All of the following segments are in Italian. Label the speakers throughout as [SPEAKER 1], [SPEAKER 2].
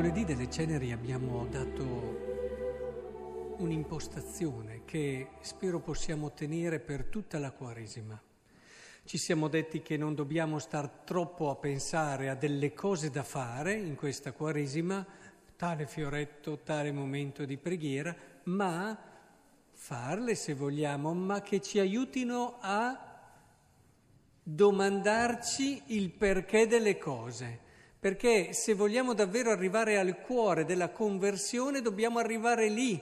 [SPEAKER 1] mercoledì delle ceneri abbiamo dato un'impostazione che spero possiamo ottenere per tutta la Quaresima. Ci siamo detti che non dobbiamo star troppo a pensare a delle cose da fare in questa Quaresima, tale fioretto, tale momento di preghiera, ma farle se vogliamo, ma che ci aiutino a domandarci il perché delle cose perché se vogliamo davvero arrivare al cuore della conversione dobbiamo arrivare lì,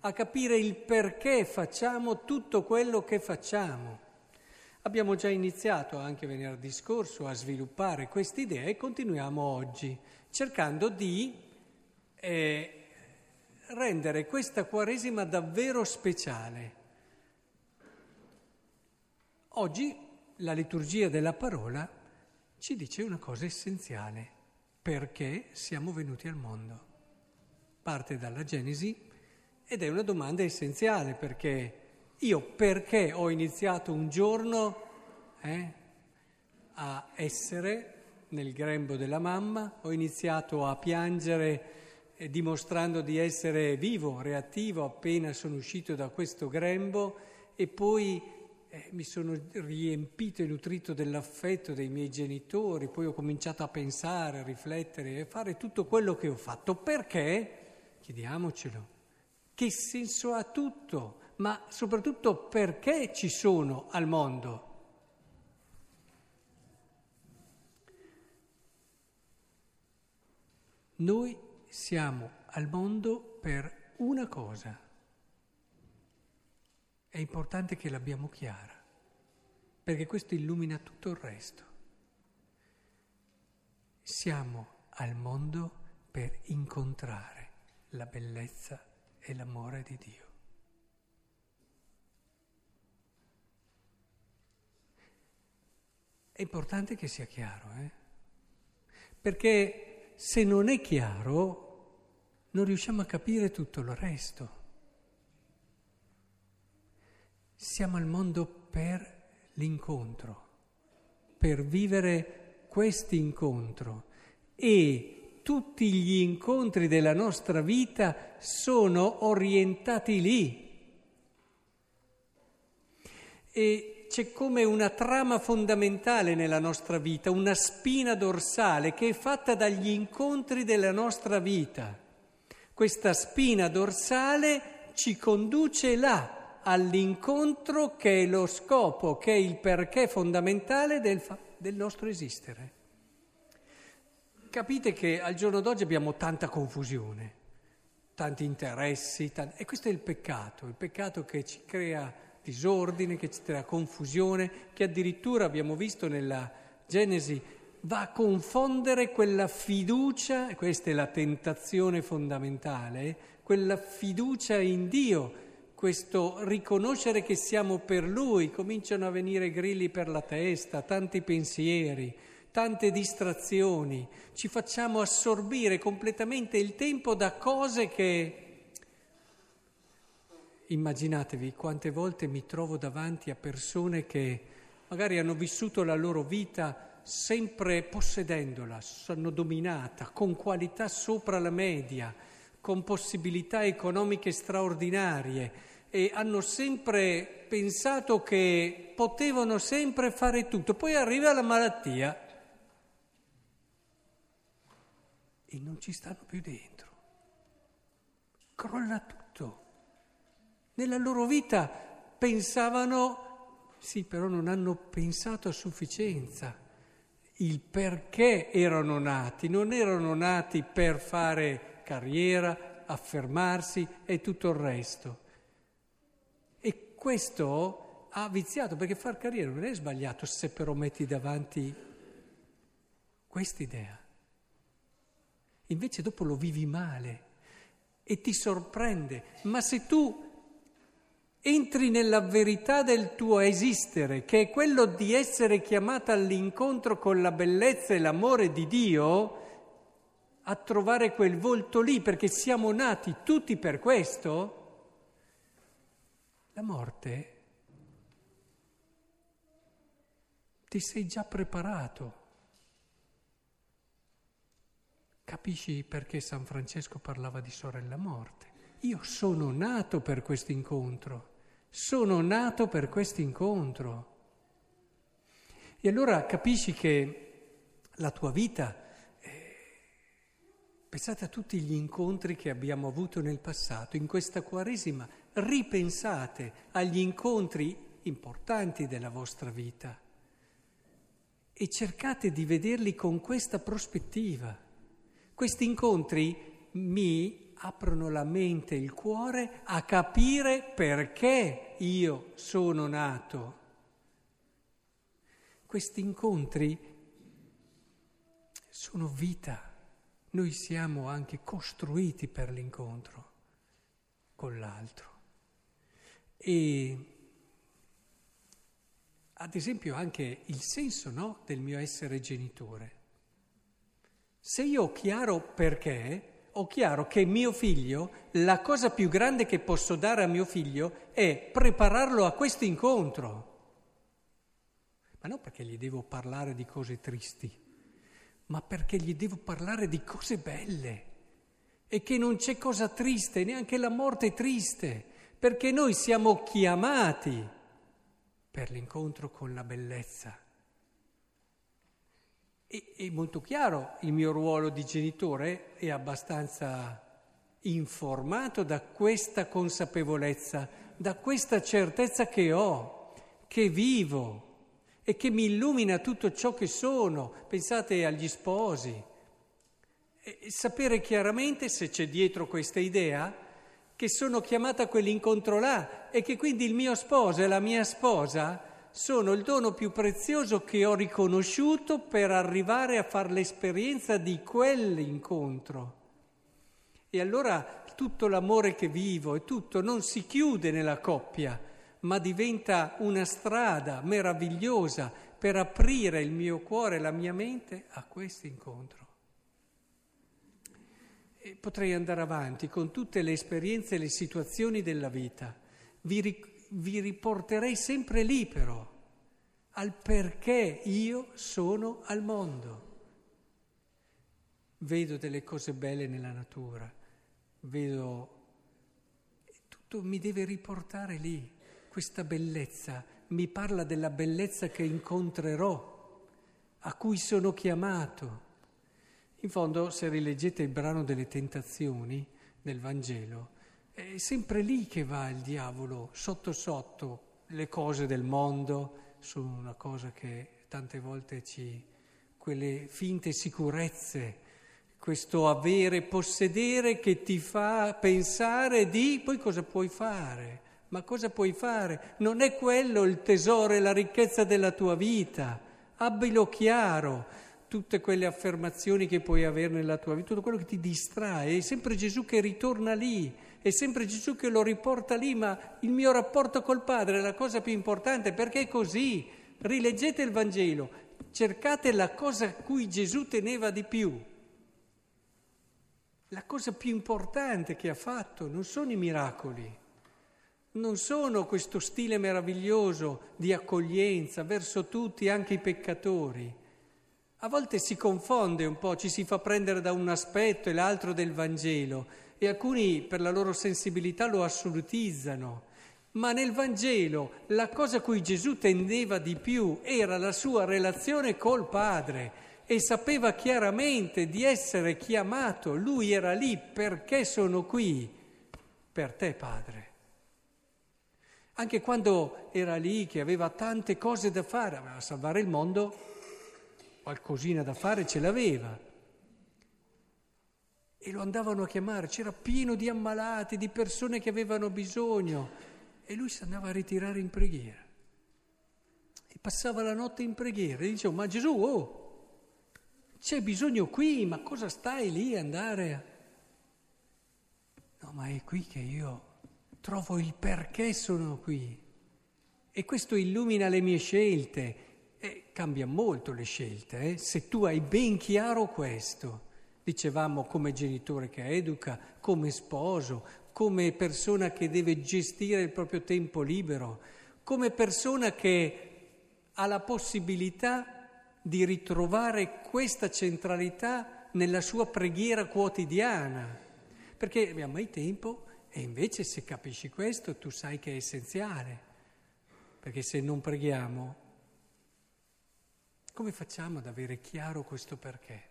[SPEAKER 1] a capire il perché facciamo tutto quello che facciamo. Abbiamo già iniziato anche venerdì scorso a sviluppare queste idee e continuiamo oggi, cercando di eh, rendere questa Quaresima davvero speciale. Oggi la liturgia della parola ci dice una cosa essenziale, perché siamo venuti al mondo. Parte dalla Genesi ed è una domanda essenziale perché io perché ho iniziato un giorno eh, a essere nel grembo della mamma, ho iniziato a piangere eh, dimostrando di essere vivo, reattivo appena sono uscito da questo grembo e poi eh, mi sono riempito e nutrito dell'affetto dei miei genitori, poi ho cominciato a pensare, a riflettere e a fare tutto quello che ho fatto. Perché? Chiediamocelo. Che senso ha tutto? Ma soprattutto perché ci sono al mondo? Noi siamo al mondo per una cosa è importante che l'abbiamo chiara, perché questo illumina tutto il resto. Siamo al mondo per incontrare la bellezza e l'amore di Dio. È importante che sia chiaro, eh? perché se non è chiaro non riusciamo a capire tutto il resto. Siamo al mondo per l'incontro, per vivere questo incontro e tutti gli incontri della nostra vita sono orientati lì. E c'è come una trama fondamentale nella nostra vita, una spina dorsale che è fatta dagli incontri della nostra vita. Questa spina dorsale ci conduce là all'incontro che è lo scopo, che è il perché fondamentale del, fa- del nostro esistere. Capite che al giorno d'oggi abbiamo tanta confusione, tanti interessi, tanti... e questo è il peccato, il peccato che ci crea disordine, che ci crea confusione, che addirittura abbiamo visto nella Genesi va a confondere quella fiducia, questa è la tentazione fondamentale, quella fiducia in Dio questo riconoscere che siamo per Lui, cominciano a venire grilli per la testa, tanti pensieri, tante distrazioni, ci facciamo assorbire completamente il tempo da cose che... Immaginatevi quante volte mi trovo davanti a persone che magari hanno vissuto la loro vita sempre possedendola, hanno dominata con qualità sopra la media, con possibilità economiche straordinarie e hanno sempre pensato che potevano sempre fare tutto. Poi arriva la malattia e non ci stanno più dentro. Crolla tutto. Nella loro vita pensavano, sì, però non hanno pensato a sufficienza il perché erano nati. Non erano nati per fare carriera, affermarsi e tutto il resto questo ha viziato, perché far carriera non è sbagliato se però metti davanti quest'idea. Invece dopo lo vivi male e ti sorprende, ma se tu entri nella verità del tuo esistere, che è quello di essere chiamata all'incontro con la bellezza e l'amore di Dio, a trovare quel volto lì, perché siamo nati tutti per questo, la morte ti sei già preparato. capisci perché San Francesco parlava di sorella morte. Io sono nato per questo incontro, sono nato per questo incontro. E allora capisci che la tua vita, eh, pensate a tutti gli incontri che abbiamo avuto nel passato, in questa Quaresima, ripensate agli incontri importanti della vostra vita e cercate di vederli con questa prospettiva. Questi incontri mi aprono la mente e il cuore a capire perché io sono nato. Questi incontri sono vita. Noi siamo anche costruiti per l'incontro con l'altro. E ad esempio anche il senso no, del mio essere genitore. Se io ho chiaro perché, ho chiaro che mio figlio, la cosa più grande che posso dare a mio figlio è prepararlo a questo incontro. Ma non perché gli devo parlare di cose tristi, ma perché gli devo parlare di cose belle. E che non c'è cosa triste, neanche la morte è triste, perché noi siamo chiamati per l'incontro con la bellezza. E, è molto chiaro il mio ruolo di genitore, è abbastanza informato da questa consapevolezza, da questa certezza che ho, che vivo e che mi illumina tutto ciò che sono. Pensate agli sposi. E sapere chiaramente se c'è dietro questa idea che sono chiamata a quell'incontro là e che quindi il mio sposo e la mia sposa sono il dono più prezioso che ho riconosciuto per arrivare a fare l'esperienza di quell'incontro. E allora tutto l'amore che vivo e tutto non si chiude nella coppia, ma diventa una strada meravigliosa per aprire il mio cuore e la mia mente a questo incontro. Potrei andare avanti con tutte le esperienze e le situazioni della vita. Vi, ri- vi riporterei sempre lì però, al perché io sono al mondo. Vedo delle cose belle nella natura, vedo... Tutto mi deve riportare lì, questa bellezza, mi parla della bellezza che incontrerò, a cui sono chiamato. In fondo, se rileggete il brano delle tentazioni del Vangelo, è sempre lì che va il diavolo, sotto sotto, le cose del mondo sono una cosa che tante volte ci... quelle finte sicurezze, questo avere, possedere che ti fa pensare di poi cosa puoi fare. Ma cosa puoi fare? Non è quello il tesoro e la ricchezza della tua vita. Abbilo chiaro tutte quelle affermazioni che puoi avere nella tua vita, tutto quello che ti distrae, è sempre Gesù che ritorna lì, è sempre Gesù che lo riporta lì, ma il mio rapporto col Padre è la cosa più importante, perché è così. Rileggete il Vangelo, cercate la cosa a cui Gesù teneva di più. La cosa più importante che ha fatto non sono i miracoli, non sono questo stile meraviglioso di accoglienza verso tutti, anche i peccatori a volte si confonde un po', ci si fa prendere da un aspetto e l'altro del Vangelo e alcuni per la loro sensibilità lo assolutizzano. Ma nel Vangelo la cosa a cui Gesù tendeva di più era la sua relazione col Padre e sapeva chiaramente di essere chiamato, lui era lì perché sono qui, per te Padre. Anche quando era lì che aveva tante cose da fare, aveva salvare il mondo, qualcosina da fare ce l'aveva. E lo andavano a chiamare, c'era pieno di ammalati, di persone che avevano bisogno. E lui si andava a ritirare in preghiera. E passava la notte in preghiera. E dicevo, ma Gesù, oh, c'è bisogno qui, ma cosa stai lì a andare a... No, ma è qui che io trovo il perché sono qui. E questo illumina le mie scelte eh, cambia molto le scelte, eh? se tu hai ben chiaro questo. Dicevamo come genitore che educa, come sposo, come persona che deve gestire il proprio tempo libero, come persona che ha la possibilità di ritrovare questa centralità nella sua preghiera quotidiana, perché abbiamo mai tempo e invece se capisci questo tu sai che è essenziale, perché se non preghiamo, come facciamo ad avere chiaro questo perché?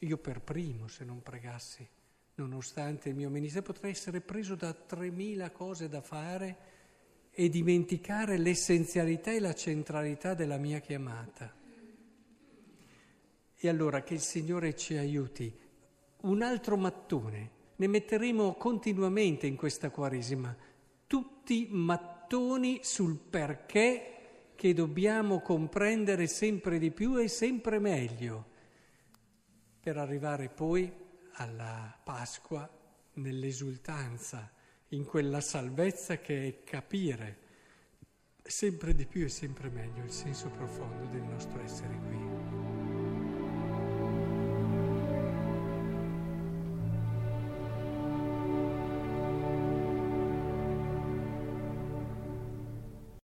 [SPEAKER 1] Io per primo, se non pregassi, nonostante il mio ministero, potrei essere preso da 3.000 cose da fare e dimenticare l'essenzialità e la centralità della mia chiamata. E allora che il Signore ci aiuti. Un altro mattone, ne metteremo continuamente in questa Quaresima, tutti mattoni sul perché che dobbiamo comprendere sempre di più e sempre meglio per arrivare poi alla Pasqua nell'esultanza, in quella salvezza che è capire sempre di più e sempre meglio il senso profondo del nostro essere